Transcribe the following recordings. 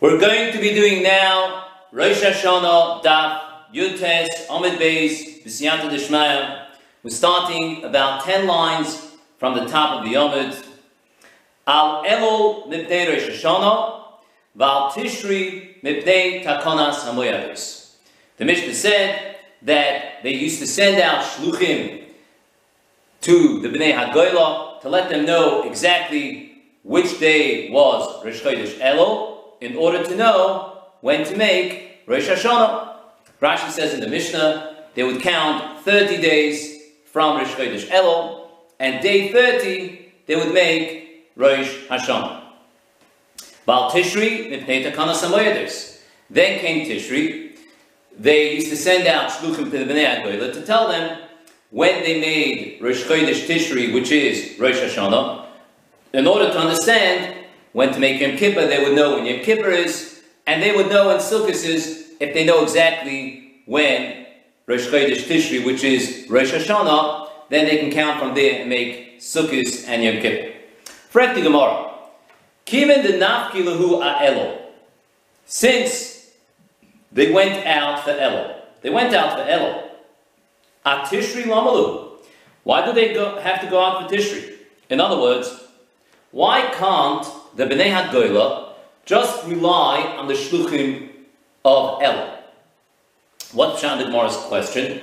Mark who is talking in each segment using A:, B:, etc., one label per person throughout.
A: We're going to be doing now Rosh Hashanah Daf Yutes Omid Beis B'Siyanta Deshmaya. We're starting about 10 lines from the top of the Omid. Al Elul Mipnei Rosh Hashanah Val Tishri Mipnei Takonas Hamoyadis. The Mishnah said that they used to send out shluchim to the Bnei To let them know exactly which day was Rosh Chodesh Elul in order to know when to make Rosh Hashanah. Rashi says in the Mishnah, they would count 30 days from Rosh Chodesh Elul, and day 30, they would make Rosh Hashanah. Tishri, Then came Tishri. They used to send out Shluchim to the Bnei to tell them when they made Rosh Chodesh Tishri, which is Rosh Hashanah, in order to understand when to make Yom Kippur, they would know when Yom Kippur is, and they would know when Sukkot is if they know exactly when Rosh Chodesh Tishri, which is Rosh Hashanah, then they can count from there and make Sukkot and Yom Kippur. The Gemara. Kiven the Nafki Lahu Elo. Since they went out for Elo. they went out for Atishri Lamalu. Why do they go, have to go out for Tishri? In other words, why can't the Bnei HaGoyla just rely on the Shluchim of El? What's Pshat Gemara's question?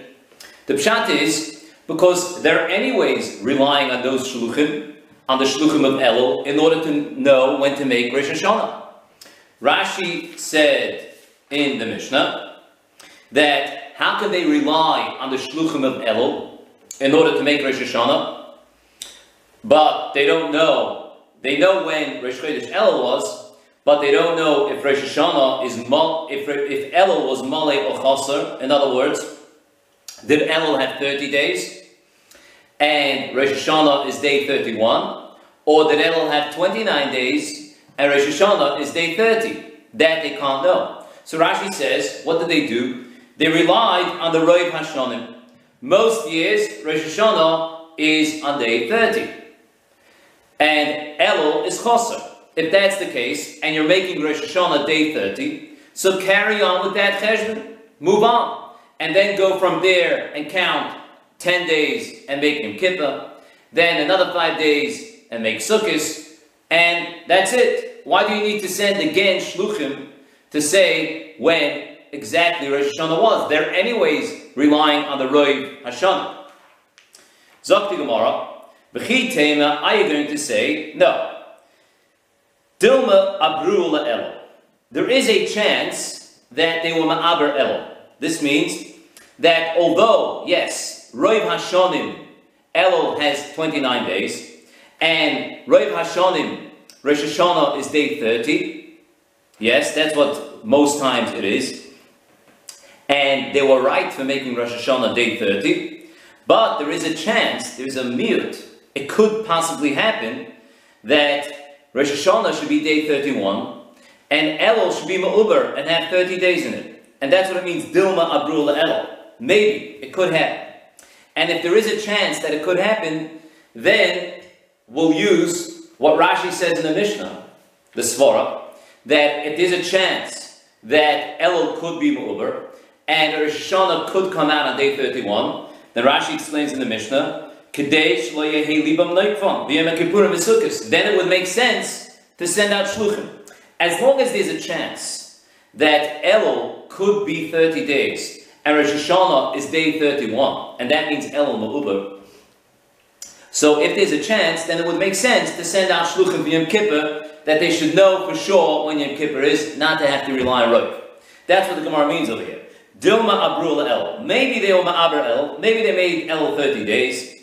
A: The Pshat is because they're anyways relying on those Shluchim, on the Shluchim of Elul, in order to know when to make Rosh Hashanah. Rashi said in the Mishnah that how can they rely on the Shluchim of Elul in order to make Rosh Hashanah, but they don't know they know when Rosh Chodesh Elul was, but they don't know if Rosh Hashanah is mal, if if Elul was Malay or Chaser. In other words, did Elul have 30 days and Rosh Hashanah is day 31, or did Elul have 29 days and Rosh Hashanah is day 30? That they can't know. So Rashi says, what did they do? They relied on the Roiv Hashanim. Most years, Rosh Hashanah is on day 30 and Elul is Choser. If that's the case, and you're making Rosh Hashanah day 30, so carry on with that cheshbon, move on, and then go from there and count 10 days and make Yom Kippur, then another 5 days and make Sukkot, and that's it. Why do you need to send again Shluchim to say when exactly Rosh Hashanah was? They're anyways relying on the Roiv Hashanah. Zakti Gemara, B'chi are you going to say, no. Dilma abru el. There is a chance that they will ma'aber el. This means that although, yes, Roiv Hashonim, Elul has 29 days, and Roiv Hashonim, Rosh Hashanah is day 30. Yes, that's what most times it is. And they were right for making Rosh Hashanah day 30. But there is a chance, there is a mute, it could possibly happen that Rosh Hashanah should be day 31 and Elul should be Ma'uber and have 30 days in it. And that's what it means, Dilma Abrula Elul. Maybe it could happen. And if there is a chance that it could happen, then we'll use what Rashi says in the Mishnah, the Svara, that if there's a chance that Elul could be Ma'uber and Rosh Hashanah could come out on day 31, then Rashi explains in the Mishnah then it would make sense to send out shluchim. As long as there's a chance that Elul could be 30 days and Rosh Hashanah is day 31, and that means Elul Ma'uber. So if there's a chance, then it would make sense to send out shluchim for Yom Kippur that they should know for sure when Yom Kippur is, not to have to rely on Rosh. That's what the Gemara means over here. Dilma Abrula El. Maybe they were Ma'aber El. Maybe they made El 30 days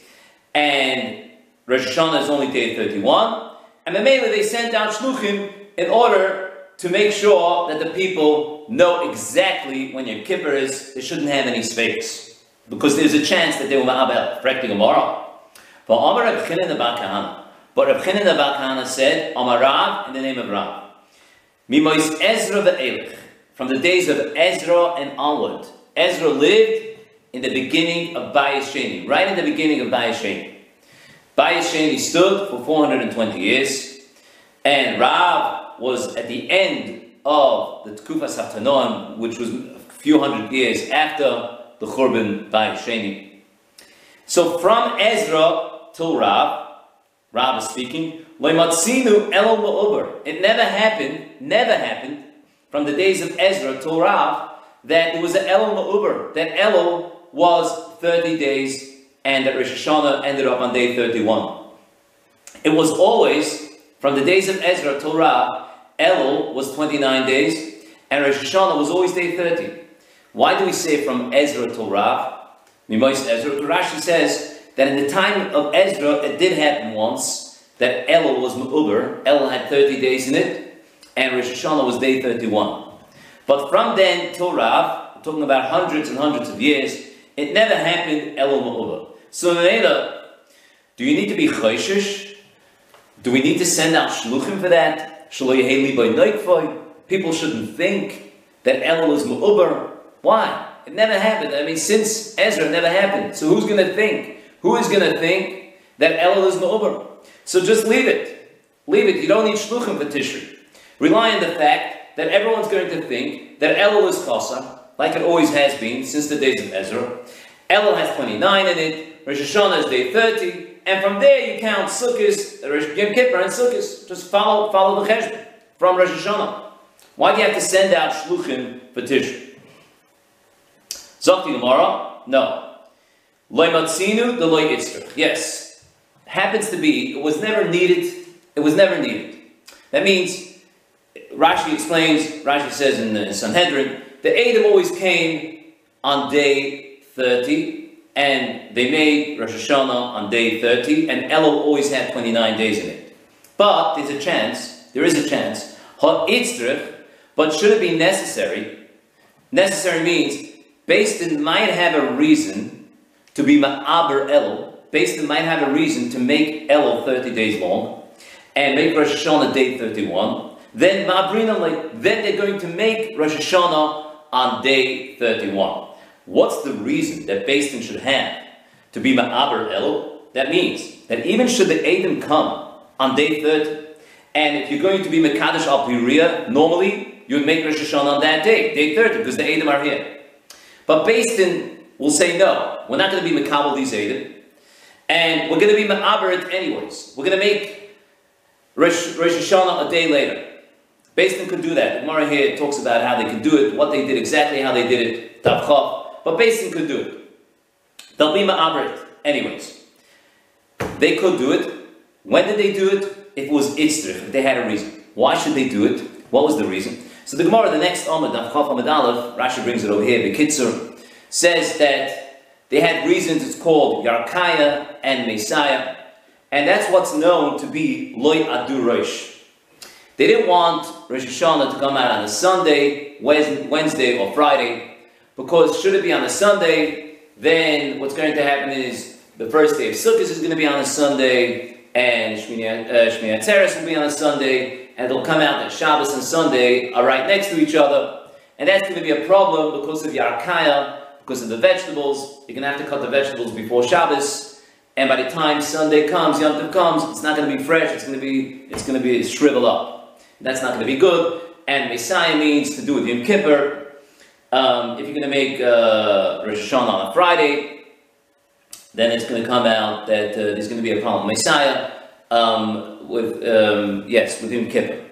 A: and Rosh Hashanah is only day 31, and Mamela they sent out shluchim in order to make sure that the people know exactly when Yom Kippur is, they shouldn't have any space. Because there's a chance that they were will ma'abel, correcting tomorrow. For Amar Reb the Bakahana. But Reb Chinan the said, Amar Rav, in the name of Rav. Mimois Ezra ve'elech. From the days of Ezra and onward. Ezra lived in the beginning of bayasheni right in the beginning of Bayis Sheni. Stood for 420 years, and Rav was at the end of the Tkufas HaTanoim, which was a few hundred years after the Churban bayasheni So from Ezra till Rav, Rav is speaking, It never happened, never happened, from the days of Ezra till Rav, that it was an Elul Ma'uber, that Elul was 30 days and that Rosh Hashanah ended up on day 31. It was always, from the days of Ezra till Rav, was 29 days, and Rosh Hashanah was always day 30. Why do we say from Ezra till Rav? Mimois Ezra, Rashi says that in the time of Ezra, it did happen once that Elul was Ma'uber, Elul had 30 days in it, and Rosh Hashanah was day 31. But from then till Rav, talking about hundreds and hundreds of years, it never happened Elul Ma'uber. So Mela, do you need to be choishish? Do we need to send out shluchim for that? People shouldn't think that Elul is Ma'uber. Why? It never happened. I mean, since Ezra, never happened. So who's going to think? Who is going to think that Elul is Ma'uber? So just leave it. Leave it. You don't need shluchim for Tishri. Rely on the fact that everyone's going to think that Elul is Chasa, like it always has been since the days of Ezra. Elul has 29 in it. Rosh Hashanah is day 30, and from there you count Sukkot, Rosh Yom Kippur, and Sukkot. Just follow, follow the cheshbon from Rosh Hashanah. Why do you have to send out shluchim for Tishri? Zakti Gemara? No. Loimatzinu the loy Yes. Happens to be, it was never needed. It was never needed. That means, Rashi explains, Rashi says in the Sanhedrin, the Edom always came on day 30, and they made Rosh Hashanah on day 30, and Elul always had 29 days in it. But there's a chance, there is a chance, but should it be necessary? Necessary means Basin might have a reason to be Ma'aber Elul. Basin might have a reason to make Elul 30 days long and make Rosh Hashanah day 31. Then then they're going to make Rosh Hashanah on day 31. What's the reason that Basin should have to be Ma'aber Elul? That means that even should the Adam come on day 30, and if you're going to be Mekadosh al Piriya, normally you would make Rosh Hashanah on that day, day 30, because the Adam are here. But Basin will say, no, we're not going to be Mekabel these Adam, and we're going to be Ma'aber anyways. We're going to make Rosh Hashanah a day later. Basin could do that. The Gemara here talks about how they could do it, what they did exactly, how they did it, Tavchav but Basin could do it. They'll be ma'abrit anyways. They could do it. When did they do it? It was itzrich, they had a reason. Why should they do it? What was the reason? So the Gemara, the next Amud, Chaf Amud Aleph, Rashi brings it over here, the Kitzur, says that they had reasons, it's called Yarkaya and Messiah, and that's what's known to be Loy Adu Rosh. They didn't want Rosh Hashanah to come out on a Sunday, Wednesday, or Friday. Because should it be on a Sunday, then what's going to happen is the first day of Sukkot is going to be on a Sunday, and Shmini uh, Atzeres will be on a Sunday, and it'll come out that Shabbos and Sunday are right next to each other, and that's going to be a problem because of Yarkaya, because of the vegetables. You're going to have to cut the vegetables before Shabbos, and by the time Sunday comes, Yom Tov comes, it's not going to be fresh. It's going to be it's going to be shriveled up. That's not going to be good. And Messiah means to do with Yom Kippur, um, if you're going to make uh, Rosh Hashanah on a Friday, then it's going to come out that uh, there's going to be a problem. Messiah um, with um, yes with Yom Kippur.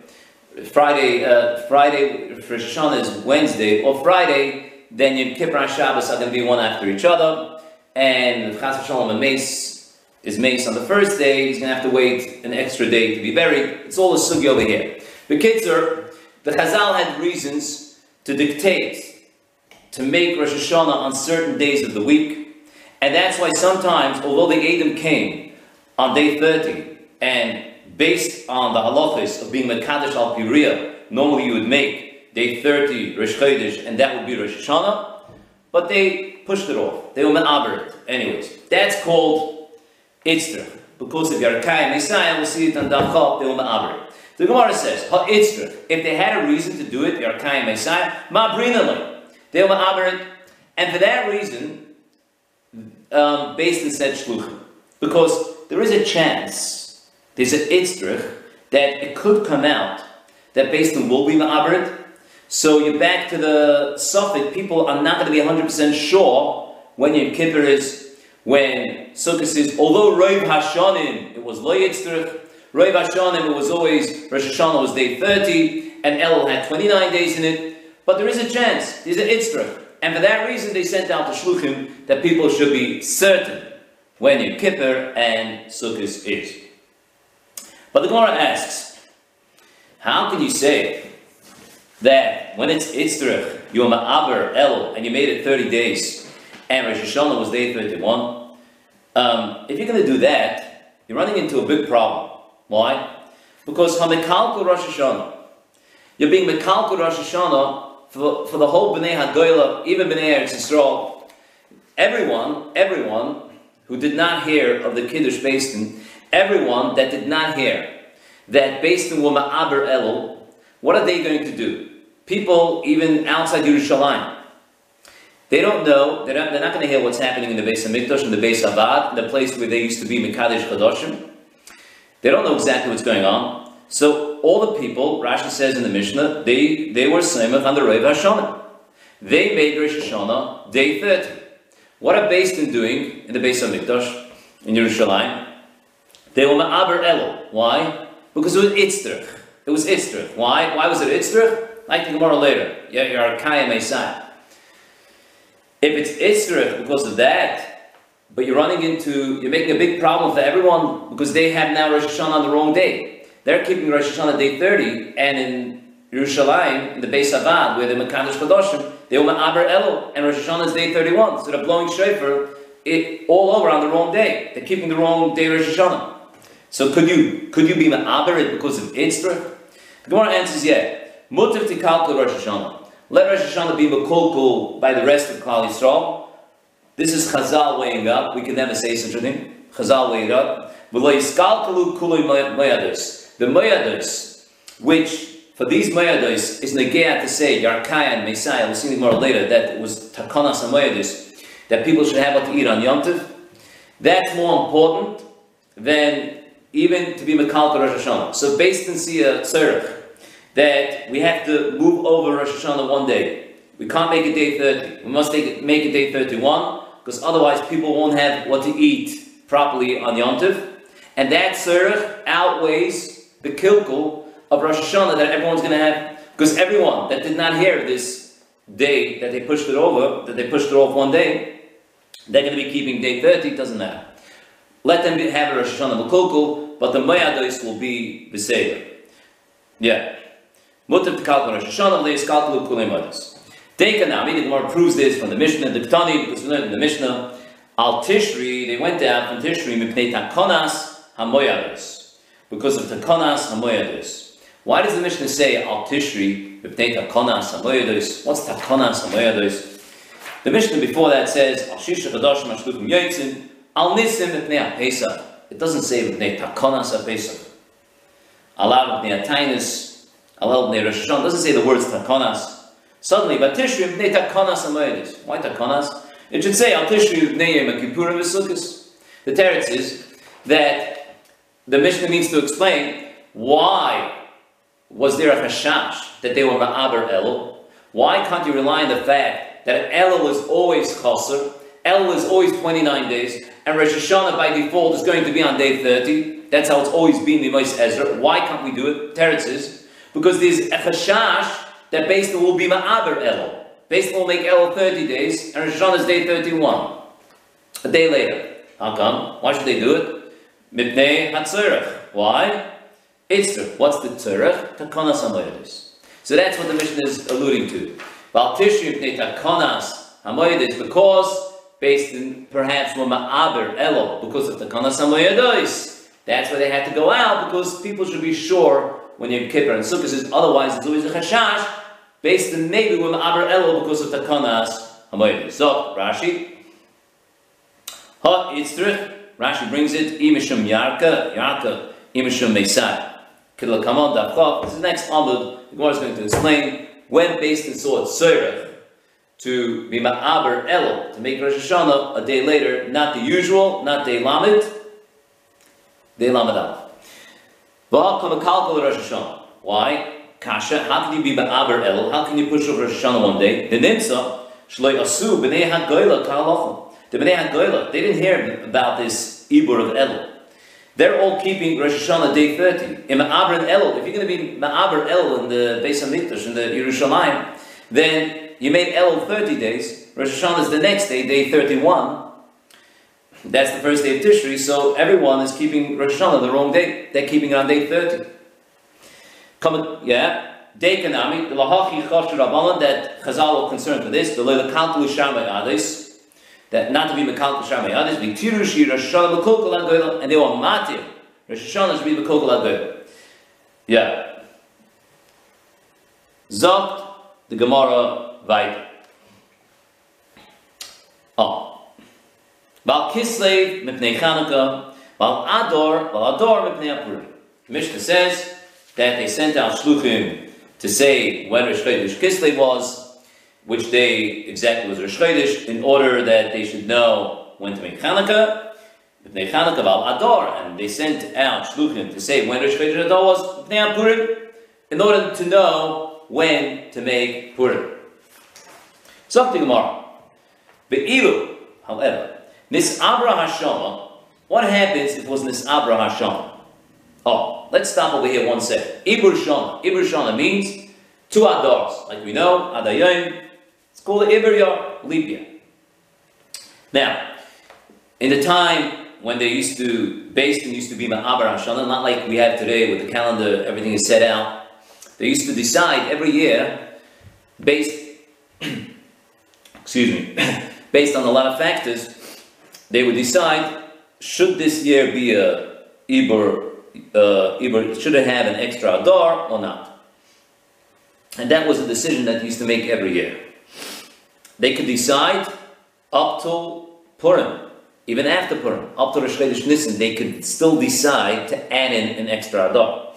A: Friday, uh, Friday, Rosh Hashanah is Wednesday or Friday. Then Yom Kippur and Shabbos are going to be one after each other, and Chas Shalom and Mace is Mace on the first day. He's going to have to wait an extra day to be buried. It's all a sugi over here. The kids are the Chazal had reasons to dictate to make Rosh Hashanah on certain days of the week. And that's why sometimes, although the Adam came on day 30, and based on the halachas of being Mekadosh al Piriya, normally you would make day 30 Rosh Chodesh, and that would be Rosh Hashanah, but they pushed it off. They were Me'aber it. Anyways, that's called Itzrach. Because of Yarkai Messiah, we'll see it on Dachot, they were Me'aber. The Gemara says, Itzrach, if they had a reason to do it, they are Yarkai Messiah, Ma'abrinalai. They were aberrant, and for that reason, um, Basin said shluchim. Because there is a chance, there's an itzrich, that it could come out that based on will be ma'abrit. So you're back to the suffix. People are not going to be 100% sure when Yom Kippur is, when Sukkot is. Although Rav Hashanim, it was lo. Rav Hashanim, it was always, Rosh Hashanah was day 30, and El had 29 days in it. But there is a chance. There's an itzrich. And for that reason, they sent out the shluchim that people should be certain when Yom Kippur and Sukkot is. But the Gemara asks, how can you say that when it's Itzrich, you're Ma'aber El, and you made it 30 days, and Rosh Hashanah was day 31? Um, if you're going to do that, you're running into a big problem. Why? Because Hamikalku Rosh Hashanah, you're being Mekalku Rosh Hashanah for, for the whole Bnei HaGoyla, even Bnei Eretz Yisrael. Everyone, everyone who did not hear of the Kiddush Basin everyone that did not hear that based on Aber Elul, what are they going to do? People even outside Yerushalayim, they don't know, they're not, they're not going to hear what's happening in the base of Mikdash, in the base of Avad, the place where they used to be Mekadesh Kadoshim. They don't know exactly what's going on. So all the people, Rashi says in the Mishnah, they, they were Samach on the Rav Hashanah. They made Rosh Hashanah day 30. What are based Din doing in the base of Mikdash in Yerushalayim? They were Ma'aber Elul. Why? Because it was Itzrich. It was Itzrich. Why? Why was it Itzrich? Like the Gemara later. Yeah, you're Kaya Mesai. If it's Itzrich because of that, but you're running into, you're making a big problem for everyone because they have now Rosh Hashanah on the wrong day. They're keeping Rosh Hashanah day 30, and in Yerushalayim, in the Beis Avad, where the Mekadosh Kadoshim, they were Ma'aber Elul, and Rosh Hashanah is day 31. So they're blowing shofar it all over on the wrong day. They're keeping the wrong day Rosh Hashanah. So could you could you be ma'abered because of Itzra? The Gemara answers, yeah. Mutiv tikalkul Rosh Hashanah. Let Rosh Hashanah be makolkul by the rest of Klal Yisrael. This is Chazal weighing up. We can never say such a thing. Chazal weighing up. The Mayadis, which for these Mayadis is Negea to say, Yarkaya and Messiah, we'll see more later, that was Takonas and Mayadis, that people should have what to eat on Yom Tov. That's more important than even to be Mekal Rosh Hashanah. So based on Sia Tzerich, that we have to move over Rosh Hashanah one day. We can't make it day 30. We must make it day 31, because otherwise people won't have what to eat properly on Yom Tov. And that Tzerich outweighs the kilkul of Rosh Hashanah that everyone's going to have, because everyone that did not hear this day that they pushed it over, that they pushed it off one day, they're going to be keeping day 30, doesn't matter. Let them have a Rosh Hashanah B'Kulkul, but the Mayadois will be B'Seder. Yeah. Mutter T'kalkul Rosh Hashanah, Leis Kalkul Kulei Mayadois. Deka Nami, the Gemara proves this from the Mishnah, the Ktani, because we learned in the Mishnah, Al Tishri, they went down from Tishri, Mipnei Takonas HaMoyados. Because of Takonas HaMoyados. Why does the Mishnah say Al Tishri, Mipnei Takonas HaMoyados? What's Takonas HaMoyados? The Mishnah before that says, Al Shisha Chadash Mashlukum Yoitzin, Al nisim v'pnei Pesach. It doesn't say v'pnei takonas Pesach. Alav v'pnei tainis. Alav v'pnei Rosh Hashanah. doesn't say the words takonas. Suddenly, but Tishri v'pnei takonas amoyedis. Why takonas? It should say al Tishri Yom Kippurim v'sukkos. The teretz is that the Mishnah needs to explain why was there a chashash that they were ma'aber elul? Why can't you rely on the fact that elul is always chaser El is always 29 days, and Rosh Hashanah by default is going to be on day 30. That's how it's always been the Moshe Ezra. Why can't we do it? Teretz is because there's a chashash that based will be ma'aber El. Based will make El 30 days, and Rosh Hashanah is day 31. A day later. How come? Why should they do it? Mipnei hatzerech. Why? Itzrich. What's the tzerech? Takonas hamoyedis. So that's what the Mishnah is alluding to. Val tishri mipnei takonas hamoyedis because based in perhaps Ma'aber Elo, because of the Kanasamoyadois. That's why they had to go out, because people should be sure when Yom Kippur and Sukkot is otherwise it's always a chashash, based in maybe Ma'aber Elo because of the Kanas Hamoyadois. So, Rashi. Ha Itzrich, Rashi brings it, Imishum Yarka, Yarka, Imishum Mesai. Kidla Kamon Dafchav. This is the next Amud. The Gemara is going to explain when based in sword Seirech, to be ma'aber elul, to make Rosh Hashanah a day later, not the usual, not day lamed. Day Lamed Aleph. V'al kama Rosh Hashanah. Why? Kasha, how can you be Ba'aber El? How can you push over Hashanah one day? The Nimsa, Shloi Asu, B'nei HaGoyla, Ka'alachim. The B'nei HaGoyla, they didn't hear about this Ibur of El. They're all keeping Rosh Hashanah day 30. In Ma'aber El, if you're going to be Ma'aber El in the Beis HaMikdash, in the Yerushalayim, then you made El 30 days. Rosh Hashanah is the next day, day 31. That's the first day of Tishri, so everyone is keeping Rosh Hashanah the wrong day. They're keeping it on day 30. Coming, yeah, they can I mean the lahachi khosh rabbanan that Chazal are concerned with this the lele kantu shamay adis that not to be mekantu shamay adis be tirushi rashal shal kokol and goel and they were matir rashal is be kokol and goel yeah. Zot the gemara vayt oh ah. bal kislev mit nei chanukah. Bal ador bal ador mit nei apurim Mishnah says that they sent out shluchim to say when Rosh Chodesh Kislev was, which day exactly was Rosh Chodesh, in order that they should know when to make Chanukah. Mipnei Chanukah Val Adar, and they sent out shluchim to say when Rosh Chodesh Ador was mipnei Apurim, in order to know when to make Purim. Something Gemara. Be'ilu, however, Nisabra Hashama, what happens if it was Nisabra Hashama? Oh, let's stop over here one second. Ibur Shana. Ibur Shana means two Adars. Like we know, Adayim, it's called Ibur Yar, year. Now, in the time when they used to, based and used to be Ma'abar Hashana, not like we have today with the calendar, everything is set out. They used to decide every year, based, excuse me, based on a lot of factors, they would decide should this year be a Ibor, uh, should it have an extra Adar or not? And that was a decision that used to make every year. They could decide up to Purim, even after Purim, up to Rosh Chodesh Nisan, they could still decide to add in an extra Adar.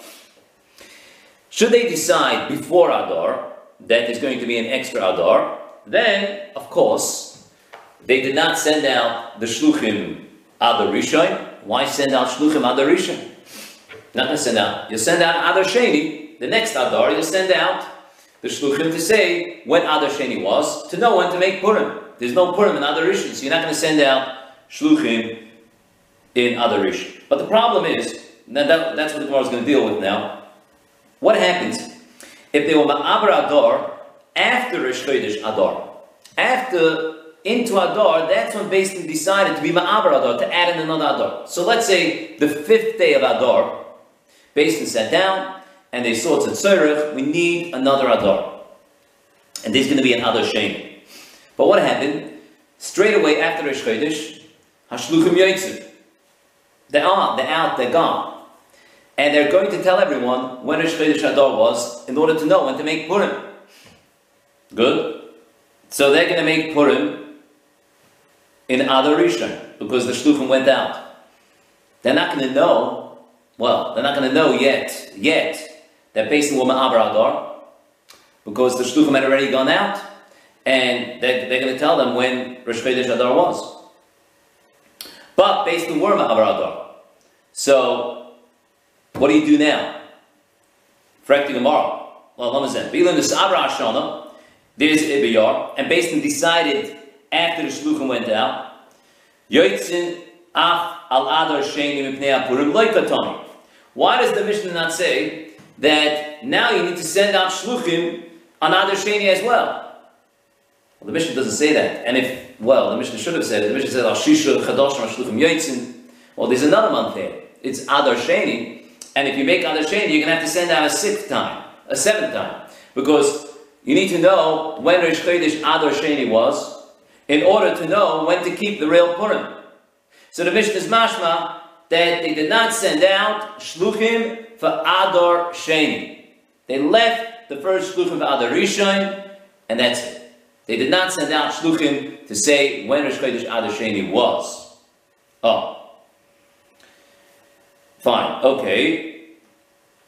A: Should they decide before Adar that there's going to be an extra Adar, then, of course, they did not send out the Shluchim Adar Rishon. Why send out Shluchim Adar Rishon? Not to send out. You send out Adar Sheni, the next Adar, you send out the Shluchim to say when Adar Sheni was, to know when to make Purim. There's no Purim in Adar Rishon, so you're not going to send out Shluchim in Adar Rishon. But the problem is, that, that's what the Gemara is going to deal with now. What happens if they were Ma'abar Adar after Rosh Chodesh Adar? After into Adar, that's when basically decided to be Ma'abar Adar, to add in another Adar. So let's say the fifth day of Adar, Basin sat down and they saw a we need another Adar. And there's going to be an Adar Sheni. But what happened? Straight away after Rosh Chodesh, Hashluchim Yotzim. They're they're out, they're gone. And they're going to tell everyone when Rosh Chodesh Adar was in order to know when to make Purim. Good? So they're going to make Purim in Adar Rishon because the shluchim went out. They're not going to know, well, they're not going to know yet, yet, that based on Woman Abar Adar, because the shluchim had already gone out, and they're, they're going to tell them when Rosh Chodesh Adar was. But based on Worma Abar Adar. So, what do you do now? Frekti Gemara. Well, Lamazan. Bilan is Abra Ashana, there's Ibiyar, and based on decided after the shluchim went out. Yoitzin af al adar sheni mipnei apurim loikatoni. Why does the Mishnah not say that now you need to send out shluchim on adar sheni as well? Well, the Mishnah doesn't say that. And if, well, the Mishnah should have said it. The Mishnah said, al shisha chadosh shluchim yoitzin. Well, there's another month there. It's adar sheni. And if you make adar sheni, you're going to have to send out a sixth time, a seventh time. Because you need to know when Rosh Chodesh Adar Sheni was, in order to know when to keep the real Purim. So the Mishnah is mashma that they did not send out shluchim for Adar Sheni. They left the first shluchim for Adar Rishon, and that's it. They did not send out shluchim to say when Rosh Chodesh Adar Sheni was. Oh. Fine, okay.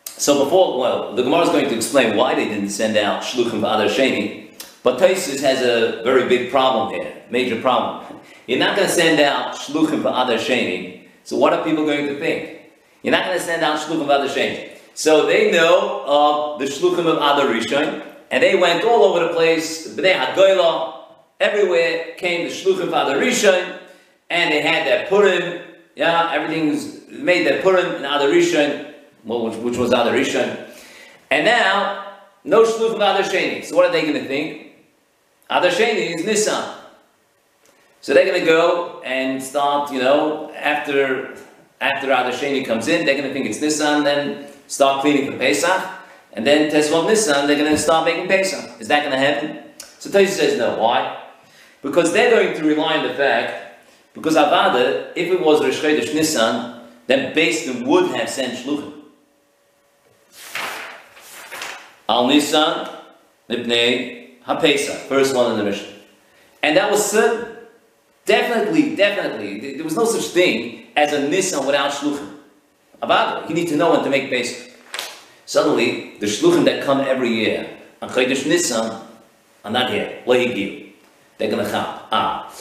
A: So before, well, the Gemara is going to explain why they didn't send out shluchim for Adar Sheni. But Taisus has a very big problem here, major problem. You're not going to send out shluchim for Adar sheni. So what are people going to think? You're not going to send out shluchim of Adar Sheni. So they know of the shluchim of Adar Rishon, and they went all over the place. Bnei Hagoyla, everywhere came the shluchim of Adar Rishon, and they had their Purim. Yeah, everything was made their Purim and Adar Rishon, which, which was Adar Rishon. And now, no shluchim of Adar Sheni. So what are they going to think? Adar Sheni is Nisan. So they're going to go and start, you know, after after Adar Sheni comes in, they're going to think it's Nissan, then start cleaning for Pesach, and then Tesvav Nisan, they're going to start making Pesach. Is that going to happen? So Toshi says no. Why? Because they're going to rely on the fact, because Avada, if it was Rosh Chodesh Nisan, then Beis would have sent Shluchim. Al Nissan, Nibnei HaPesach, first one in the Mishnah. And that was certain. Definitely, definitely. There was no such thing as a Nissan without Shluchim. About you need to know when to make basic. Suddenly, the Shluchim that come every year on Chodesh Nisan are not here. What you Lehigiu. They're going to come. Ah.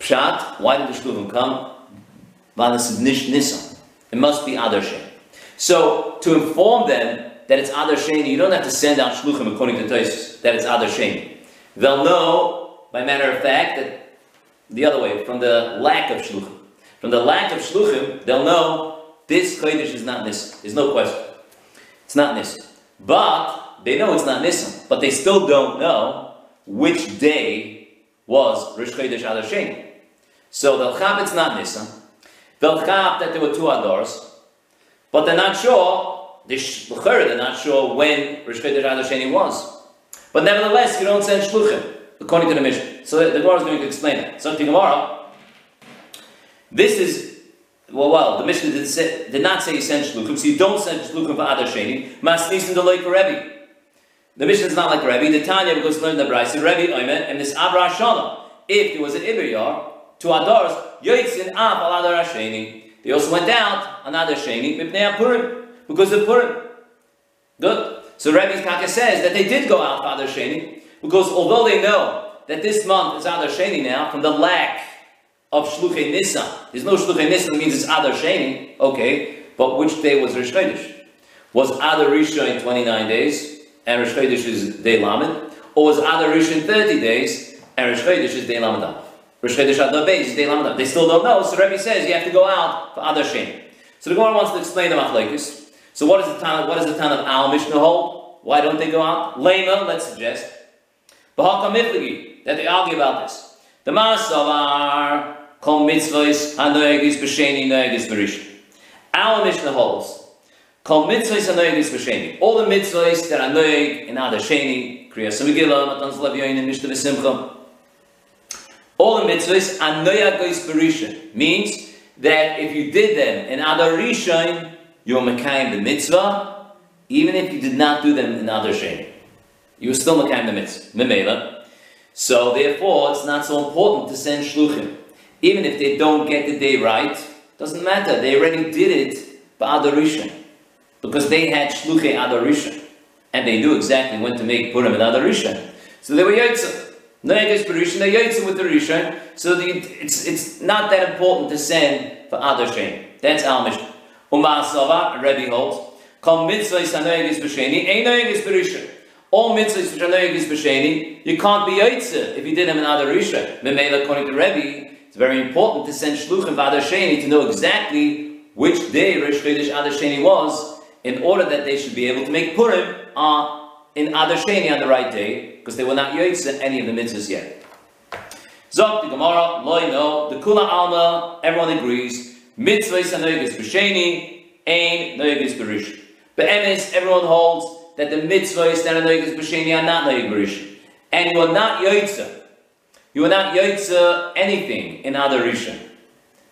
A: Pshat, why did the Shluchim come? Vanas Nish Nisan. It must be Adar So, to inform them that it's Adar you don't have to send out Shluchim according to Tosis, that it's Adar. They'll know, by matter of fact, that the other way, from the lack of shluchim. From the lack of shluchim, they'll know this Chodesh is not Nisan. There's no question. It's not Nisan. But they know it's not Nisan, but they still don't know which day was Rosh Chodesh Adar Sheni. So they'll chab it's not Nisan. They'll chab that there were two Adars, but they're not sure, they they're not sure when Rosh Chodesh Adar Sheni was. But nevertheless, you don't send shluchim according to the Mishnah. So the, Gemara is going to explain it. So Gemara, this is well, well, the Mishnah did, say, did not say you send shluchim, so you don't send shluchim for other sheni. Masnisin the like Rebbe. The Mishnah is not like Rebbe. The Tanya because learn the Braisa. Rebbe Oimen and this Abra Shana. If there was an Ibriyar to Adars, Yoitzin Ab al Adar Sheni. They also went out another Sheni Mipnei Purim because of Purim. Good. So Rebbe Kaka says that they did go out for Adar Sheni because although they know that this month is Adar Sheni now, from the lack of Shluchei Nisan, there's no Shluchei Nisan, means it's Adar Sheni, okay, but which day was Rosh Chodesh? Was Adar Rishon in 29 days, and Rosh Chodesh is Day Lamed, or was Adar Rishon 30 days, and Rosh Chodesh is Day Lamed Rosh Chodesh Adar Beis is Day Lamed They still don't know, so Rebbe says you have to go out for Adar Sheni. So the Gemara wants to explain the Machlekes. So what is the town? What is the town of Al Mishnah hold? Why don't they go out? Lema, let's suggest. That they argue about this. The Masavar Kol mitzvahs hanoegis b'sheni noegis b'rishon. Our Mishnah holds Kol mitzvahs hanoegis b'sheni. All the mitzvahs that are noeg in Adar Sheni, Kriyas Megillah, Matan Zlav Yoyin, Mishnah V'Simcha. All the mitzvahs are noegis b'rishon. Means that if you did them in Adar Rishon, you're Mekayim the mitzvah, even if you did not do them in Adar Sheni you still Makam the mitzvah, So therefore, it's not so important to send shluchim. Even if they don't get the day right, doesn't matter. They already did it by Adar Rishon. Because they had shluchei Adar Rishon. And they knew exactly when to make Purim and Adar Rishon. So they were yotze. Noegas Perishan, they yotze with the Rishon. So the, it's, it's not that important to send for adoration. That's our Mishnah. Umar Rebbe holds, Kol mitzvah is hanoegas b'sheni, ein noegas b'rishon. All mitzvahs which are noegis b'sheni, you can't be yaitzer if you did them in Adar Rishon. Memela, according to Rebbe, it's very important to send shluchim Adar Sheni to know exactly which day Rosh Chodesh Adar Sheni was, in order that they should be able to make Purim uh, in Adar Sheni on the right day, because they were not yaitzer any of the mitzvahs yet. Zok the Gemara, loy no, the Kula Alma, everyone agrees, mitzvahs are noegis b'sheni, ain no noegis b'rishon. But emes, everyone holds that the mitzvahs that are noigas b'sheni are not noig b'rishon. And you are not yoitza. You are not yoitza anything in Adar Rishon.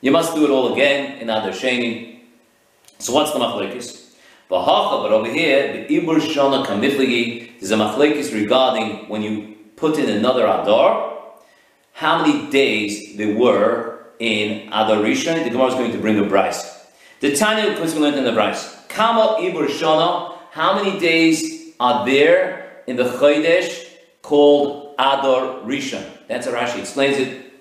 A: You must do it all again in Adar Sheni. So what's the machlekes? V'hacha, but over here, the ibur shana kamifligi, there's a machlekes regarding when you put in another Adar, how many days there were in Adar Rishon. The Gemara is going to bring a braisa. The Tanya is to learn in the braisa. Kama ibur shana how many days are there in the Chodesh called Adar Rishon? That's how Rashi explains it.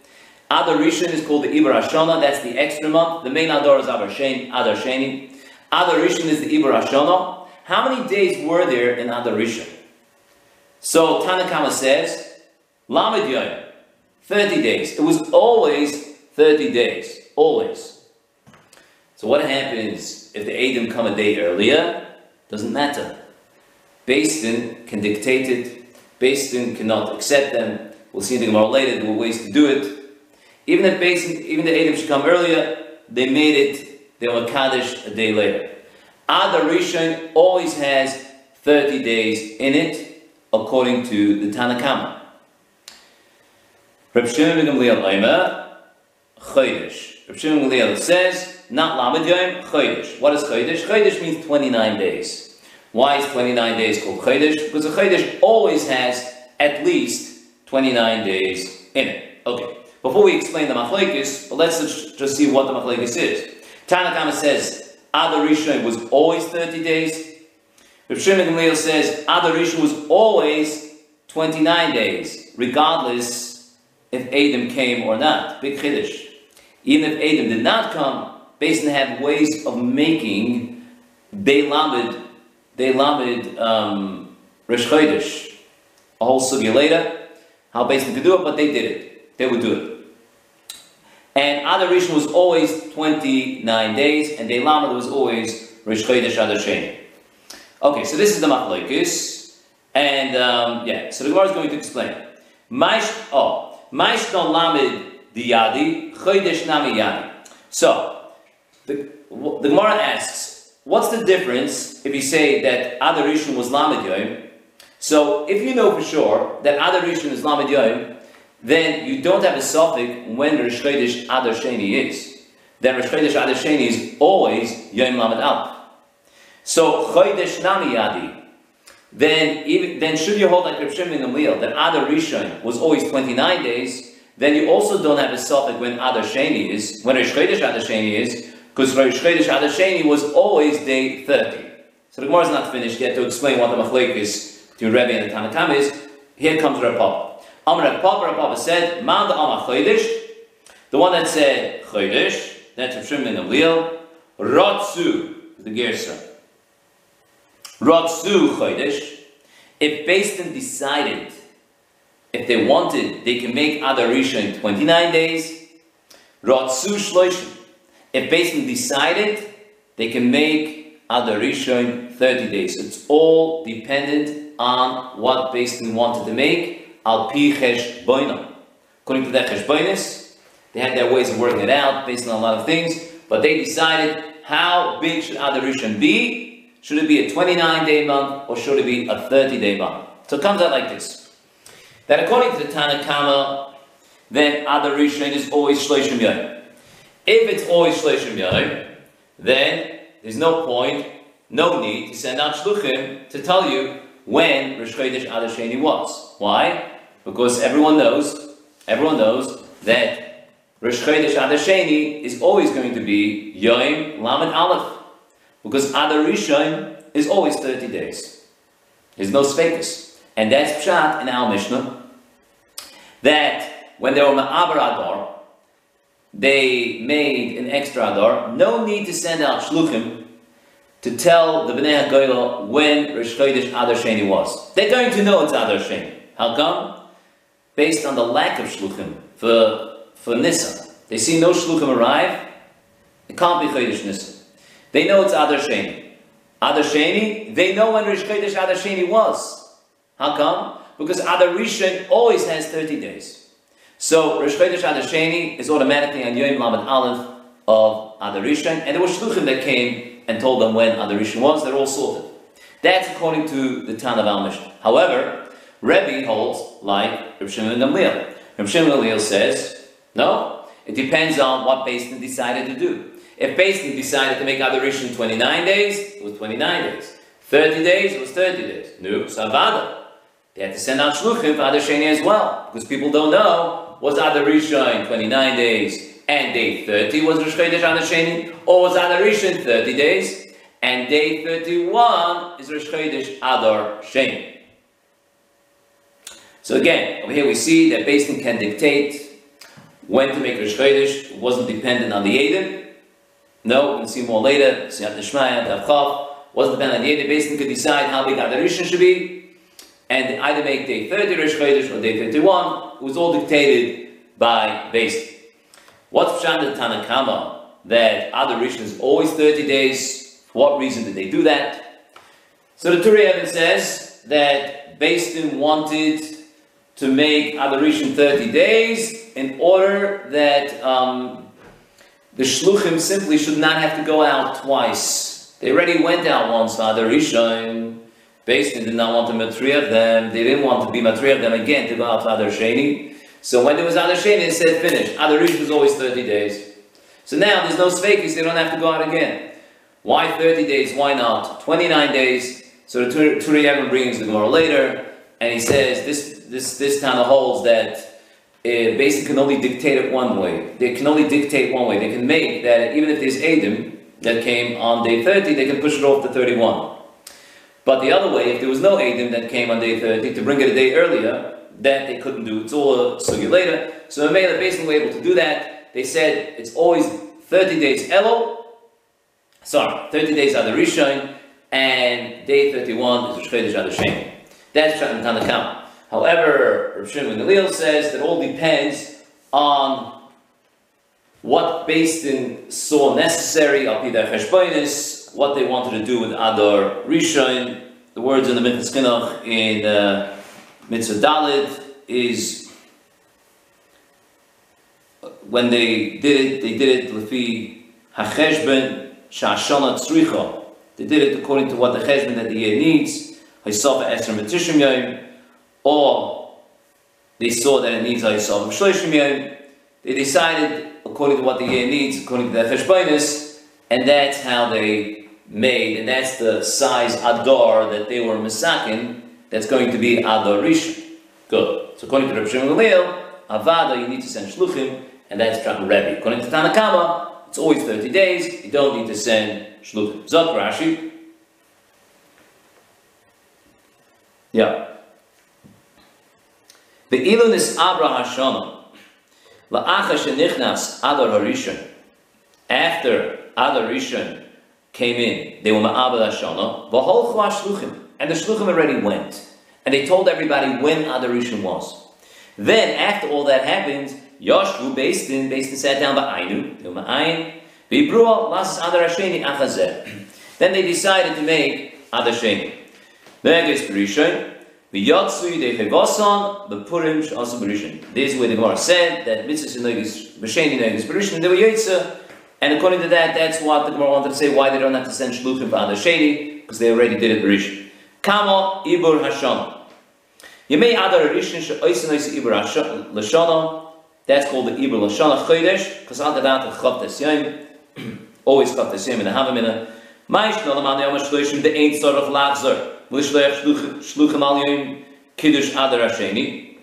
A: Adar Rishon is called the Iber Hashana, that's the extra month. The main Adar is Adar Sheni. Adar Sheni. Rishon is the Iber Hashanah. How many days were there in Adar Rishon? So Tanakama says, Lamed Yom, 30 days. It was always 30 days. Always. So what happens if the Adam come a day earlier? Doesn't matter. Din can dictate it. Din cannot accept them. We'll see in the Gemara later, there were ways to do it. Even if Din, even the Adam should come earlier, they made it, they were Kaddish a day later. Adar Rishon always has 30 days in it, according to the Tanakama. Reb Shimon Gamliel Omer, Chodesh. Reb Shimon Gamliel says, not Lamed Yom, Chodesh. What is Chodesh? Chodesh means 29 days. Why is 29 days called Chodesh? Because a Chodesh always has at least 29 days in it. Okay, before we explain the Machlekes, let's just see what the Machlekes is. Tanakama says Adar Rishon was always 30 days. Rav Shimon Gamliel says Adar Rishon was always 29 days, regardless if Adam came or not. Big Chiddush. Even if Adam did not come, Basin had ways of making they lamed, they lamed um, Rish Chodesh. A whole sugya later, how Basin could do it, but they did it. They would do it. And Adar Rishon was always 29 days, and Day Lamed was always Rish Chodesh Adar. Okay, so this is the Machlekes, and um, yeah, so the Gemara is going to explain. Maish, oh, Maish no Lamed Diyadi, Chodesh Nami Yadi. So, the, the Gemara asks, what's the difference if you say that Adar Rishon was Lamed Yom? So, if you know for sure that Adar Rishon is Lamed Yom, then you don't have a suffix when Rosh Chodesh Adar Sheni is. Then Rosh Chodesh Adar Sheni is always Yom Lamed Aleph. So Chodesh Nami Yadi. Then, even, then should you hold like Reb Shimon Gamliel that Adar Rishon was always 29 days, then you also don't have a suffix when Adar Sheni is, when Rosh Chodesh Adar Sheni is, because Rosh Chodesh Adar Sheni was always day 30. So the Gemara is not finished yet to explain what the Machlek is between Rebbe and the Tanakhama is. Here comes Reb Papa. Amr Papa Papa said, Man the Amar Chodesh, the one that said Chodesh, that's Rav Shimon Gamliel, Rotsu, the Gersa. Rotsu Chodesh, if Basin decided, if they wanted, they can make Adarisha in 29 days, Rotsu Shloishim. If Basin decided, they can make Adarisha in 30 days. It's all dependent on what Basin wanted to make al pi cheshboinam. According to their cheshboinis, they had their ways of working it out based on a lot of things, but they decided how big should Adar Rishon be? Should it be a 29 day month or should it be a 30 day month? So it comes out like this. That according to the Tanakama, then Adar Rishon is always Shloshim Yom. If it's always Shloshim Yom, then there's no point, no need to send out Shluchim to tell you when Rosh Chodesh Adar Sheni was. Why? Because everyone knows, everyone knows that Rosh Chodesh Adar Sheni is always going to be Yom Lamed Aleph. Because Adar Rishon is always 30 days. There's no space. And that's Pshat in our Mishnah, that when they were Ma'abar Adar, they made an extra Adar, no need to send out Shluchim to tell the Bnei HaGoyla when Rosh Chodesh Adar Sheni was. They're going to know it's Adar Sheni. How come? based on the lack of shluchim for, for Nisan. They see no shluchim arrive, it can't be Chodesh Nisan. They know it's Adar Sheni. Adar Sheni, they know when Rish Chodesh Adar Sheni was. How come? Because Adar Rishon always has 30 days. So Rish Chodesh is automatically on Yom Lamed Aleph of Adarishon, and there were shluchim that came and told them when Adarishon was, they're all sorted. That's according to the Tan of Al Mishnah. However, Rebbe holds like Reb Shimon Gamliel. Reb Shimon Gamliel says, no, it depends on what Basin decided to do. If Basin decided to make Adarishon 29 days, it was 29 days. 30 days, it was 30 days. No, Savada. They had to send out Shluchim for Adasheni as well, because people don't know, was Adar Rishon 29 days and day 30 was Rosh Chodesh Adar Sheni, or was Adar Rishon 30 days and day 31 is Rosh Chodesh Adar Sheni. So again, over here we see that Basin can dictate when to make Rosh Chodesh. It wasn't dependent on the Adim. No, to see more later. Siyat Nishmaya, Davchav. Wasn't dependent on the. The Basin could decide how big Adar Rishon should be. And either make day 30 Rish Chodesh or day 31. It was all dictated by Beis Din. What's the Tanna Kamma? That Adar Rishon is always 30 days. For what reason did they do that? So the Turei Even says that Beis Din wanted to make Adar Rishon 30 days in order that um, the Shluchim simply should not have to go out twice. They already went out once for Adar Rishon. Beis Din did not want to matriach them. They didn't want to be matriach them again to go out for Adar Sheni. So when there was Adar Sheni, they said finish. Adar Rishon was always 30 days. So now there's no Svekis, they don't have to go out again. Why 30 days? Why not? 29 days. So the Turei Even brings the Gemara later, and he says this this this Tana holds that uh, basically can only dictate it one way. They can only dictate one way. They can make that even if there's Adam that came on day 30, they can push it off to 31. But the other way, if there was no Adam that came on day 30, to bring it a day earlier, that they couldn't do. It's all a sugi later. So Mamela basically were able to do that. They said it's always 30 days Elo, sorry, 30 days Adar Rishon, and day 31 is Rosh Chodesh Adar Sheni. That's Pshat Tanakam. However, Rav Shimon Galil says that all depends on what Din saw necessary, al their cheshbonis, what they wanted to do with Adar Rishon. The words in the Mitzvah in uh, Mitzvah Dalit is when they did it, they did it lefi hacheshben shashana tzricha. They did it according to what the cheshbon that the year needs. Haisafa Esra Matishim Yom, or they saw that it needs Haisafa Shloshim Yom. They decided according to what the year needs, according to their Feshbainis, and that's how they made, and that's the size Adar that they were Masakin, that's going to be Adar Rish. Good. So according to Rabbi Shimon Gamliel, Avada, you need to send Shluchim, and that's Track Rebbe. According to Tanna Kamma, it's always 30 days, you don't need to send Shluchim. Zot Rashi, Yeah. The Ilunis Abra Hashana, La'acha Shenichnas Adar Harishon, after Adar Rishon came in, they were Ma'abel Hashana, V'hol Chwa Shluchim, and the Shluchim already went, and they told everybody when Adar Rishon was. Then, after all that happened, Yoshvu Beis Din, Beis Din sat down by Ainu, they were Ma'ayin, V'ibruah Las Adar Hasheni Achazer. Then they decided to make Adar Sheni. Vegas Rishon, V'yatzui de Chevasan, the Purim Sh'asa Berishin. This is where the Gemara said that mitzvahs in Negis, B'sheni Negis Berishin, they were Yitzah, and according to that, that's what the Gemara wanted to say, why they don't have to send Shluchim for Adar Sheni, because they already did it Berishin. Kama Ibur Hashanah. Yemei Adar Rishon She'oisin Ois Ibur Lashana, that's called the Ibur Lashana Chodesh, because Adar Rat Chav Yom, always Chav Yom in the Havamina, Maish Nolam Adar Yom HaShloishim, the Ein Tzorach Lachzor, L'shleich shluchim al yom kiddush adar hasheni.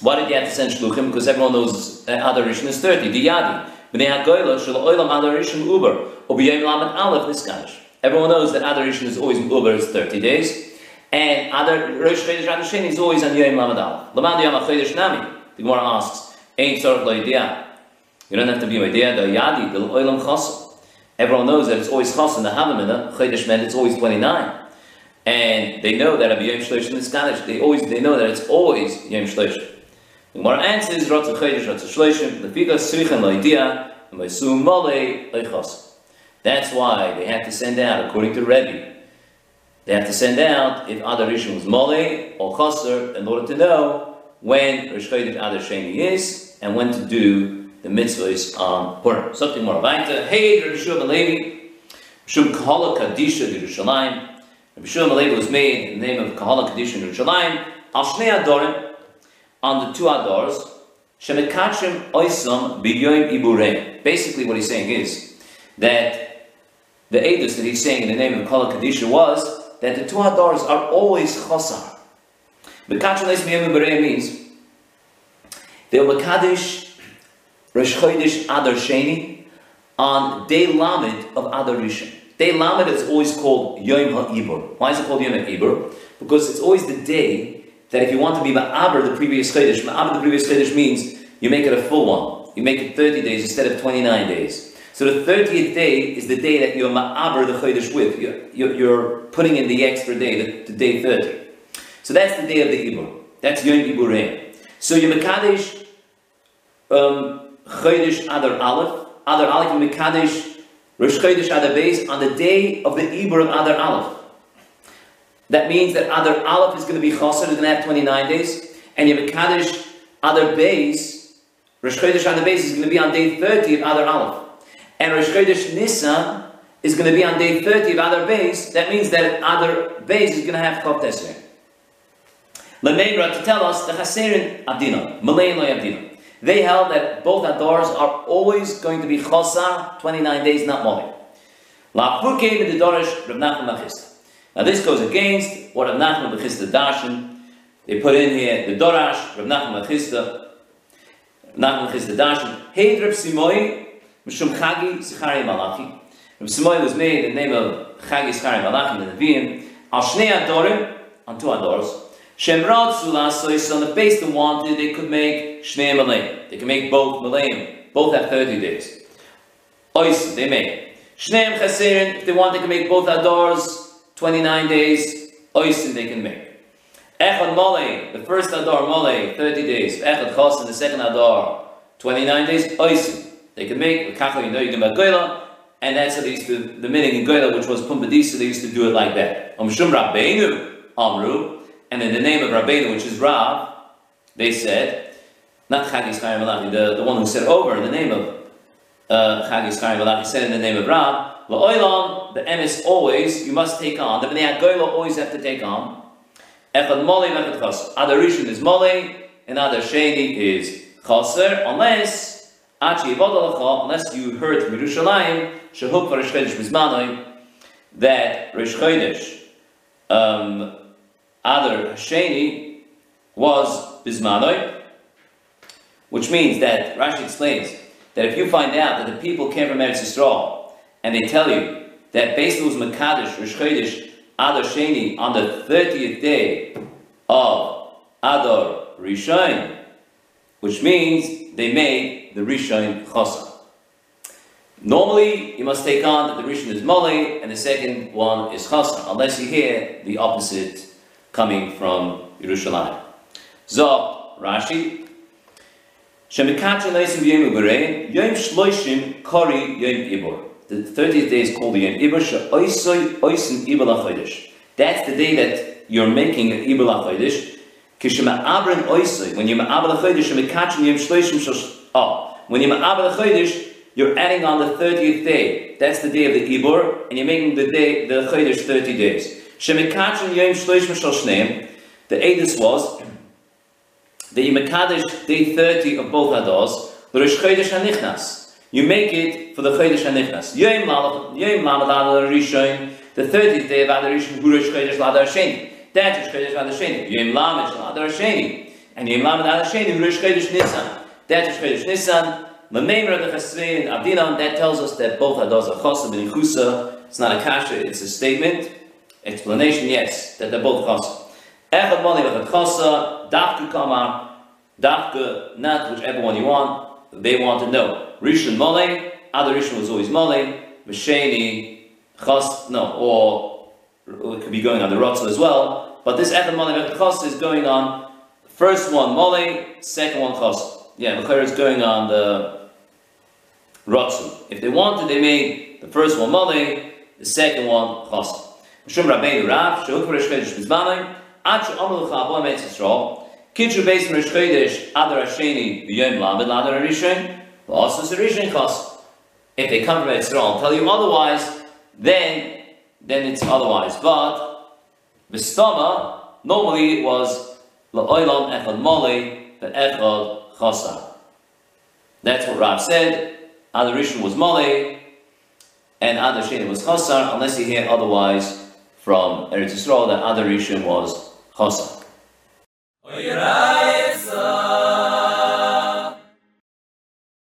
A: Why did you have to send shluchim? Because everyone knows uh, adar rishon is 30. The yadi. Everyone knows that adar rishon is always uber is 30 days. And adar rosh chodesh adar sheni is always on yom lamed aleph. Nami. The Gemara asks, ain't sort lo idea. You don't have to be a idea. The yadi, the oilam chasam. Everyone knows that it's always chasam. The havamina, chodesh meant it's always 29 and they know that Rabbi Yom Shlosh in the they always they know that it's always Yom Shlosh. The Gemara answers Rotz Chodesh Rotz Shloshim Lefika Srichan Loidia and Vaisum Mole Leichos. That's why they have to send out, according to Rebbe, they have to send out if Adar Rishon was Mole or Chaser in order to know when Rosh Chodesh Adar Sheni is and when to do the mitzvahs on Purim. Something more. Weiter. Hey, Rosh Hashanah Levi. Shum Kahala Kadisha Yerushalayim. Rabbi Shmuel Levi was made in the name of Kahala Kaddish in Yerushalayim, al Shnei Adorim, on the two Adors, Shemekachim Oisam B'yoyim Ibureim. Basically what he's saying is that the Edus that he's saying in the name of Kahala Kaddish was that the two Adors are always Chosar. Mekachim Oisam B'yoyim Ibureim means they'll Mekadosh Rosh Chodesh Adar Sheni on day Lamed of Adar Rishon. Day Lamed is always called Yom HaIbur. Why is it called Yom HaIbur? Because it's always the day that if you want to be Ma'aber the previous Chodesh, Ma'aber the previous Chodesh means you make it a full one. You make it 30 days instead of 29 days. So the 30th day is the day that you're ma'aber the Chodesh with. You're, you're, you're, putting in the extra day, the, the, day 30. So that's the day of the Ibur. That's Yom Iburim. So you're Mekadesh um, Chodesh Adar Aleph. Adar Aleph, you Mekadesh Rosh Chodesh Adar Beis on the day of the Ibur of Adar Aleph. That means that other Aleph is going to be Chosr, is going to have 29 days. And you Mekadesh Adar Beis, Rosh Chodesh Adar Beis is going to be on day 30 of other Aleph. And Rosh Chodesh Nisan is going to be on day 30 of other Beis. That means that other Beis is going to have Chop Tesser. Lemebra to tell us the Chaserin Abdina, Malayan Loy Abdina. They held that both Adars are always going to be Chosa, 29 days, not Molly. La Puke the Dorish Rav Nachman Machista. Now this goes against what Rav Nachman Machista Darshan. They put in here the Dorash, Rav Nachman Machista, Rav Nachman Machista Darshan. Heid Rav Simoi, Mishum Chagi Zichari Malachi. Rav Simoi was made in the name of Chagi Zichari Malachi, the Nevi'im, Al Shnei Adorim, on two Adors, Shemrad Sulasois, on the base they wanted, they could make Shnei Malayim. They can make both Malayim. Both have 30 days. Ois, they make. Shneim Chaserin, if they want, they can make both Adors, 29 days. Oisin, they can make. Echad Malay, the first Adar Malay, 30 days. Echad Chosin, the second Adar, 29 days. Oisin, they can make. Kachel, you know, you can make Goyla. And that's what they used to, the meaning in Goyla, which was Pumbedisa, they used to do it like that. Om Shum Rabbeinu, Amru, and in the name of Rabbeinu, which is Rab, they said, not Chagis Chaim Malachi, the, the one who said over in the name of uh, Chaim Malachi, said in the name of Rab, La'oilam, the emes always, you must take on, the Bnei Goyla always have to take on, Echad Mole, Echad Chas. Adar Rishon is Mole, and Adar Sheni is Chaser, unless, Achi unless you heard from Yerushalayim, Shehuk for Rosh Chodesh Mizmanoi, that Rosh Chodesh, um, Adar Sheni was Bismanoi, which means that Rashi explains that if you find out that the people came from Eretz Yisrael and they tell you that Beis was Makadish Rosh Chodesh Adar Sheni on the 30th day of Adar Rishon, which means they made the Rishon Chosa. Normally, you must take on that the Rishon is Mole and the second one is Chosa, unless you hear the opposite coming from Yerushalayim. So, Rashi, Shemikach Leisim Yom Uberei, Yom Shloishim Kori Yom Ibor. The 30th day is called the Yom Ibor, She'oisoi Oisin Ibor That's the day that you're making an Ibor LaChodesh. Kishema Abran Oisoi, when you're Ma'abra LaChodesh, Shemikach Yom Shloishim Shosh... Oh, when you're LaChodesh, you're adding on the 30th day. That's the day of the Ibor, and you're making the day, the Chodesh 30 days. Shemikachin Yom Shloish Mishal Shneim, the Edis was the Yimakadesh day 30 of both Hados, the Rosh Chodesh HaNichnas. You make it for the Chodesh HaNichnas. Yom Lamad Adar Rishon, the 30th day of Adar Rishon, Hu Chodesh Ladar Sheni. That's Rosh Chodesh Adar Sheni. Yom Lamed Adar Sheni. And Yom Lamed Adar Sheni, Hu Chodesh Nisan. That's Rosh Chodesh Nisan. Lamemra the Chesrein Abdinan, that tells us that both Hados are Chosim and Chusa. It's not a kasha, it's a statement. Explanation, yes, that they're both chasa. Echad mali v'echad chasa, dafka kamar, dafka, not whichever one you want, they want to know. Rishon mole, other Rishon was always mole, v'sheni, chas, no, or it could be going on the rotzel as well, but this echad mali v'echad chasa is going on, first one mole, second one chasa. Yeah, the is going on the rotzel. If they wanted, they made the first one mole, the second one chasa. Mishum Rabbeinu Rav, Shehuk Rosh Chodesh Mizmanai, Ad She'omer L'cha Abo Emetz Yisrael, Kitru Beis Rosh Chodesh Adar Hasheni V'yom Lamed L'Adar Harishon, V'asos Harishon Chos. If they come from Yisrael and tell you otherwise, then then it's otherwise. But V'stama, normally it was La'olam Echad Mole, Ve'echad Chosa. That's what Rav said. Adar Rishon was Mole, and Adar Sheni was Chosar, unless you hear otherwise from Eretz Yisrael that other Rishon was Chosa.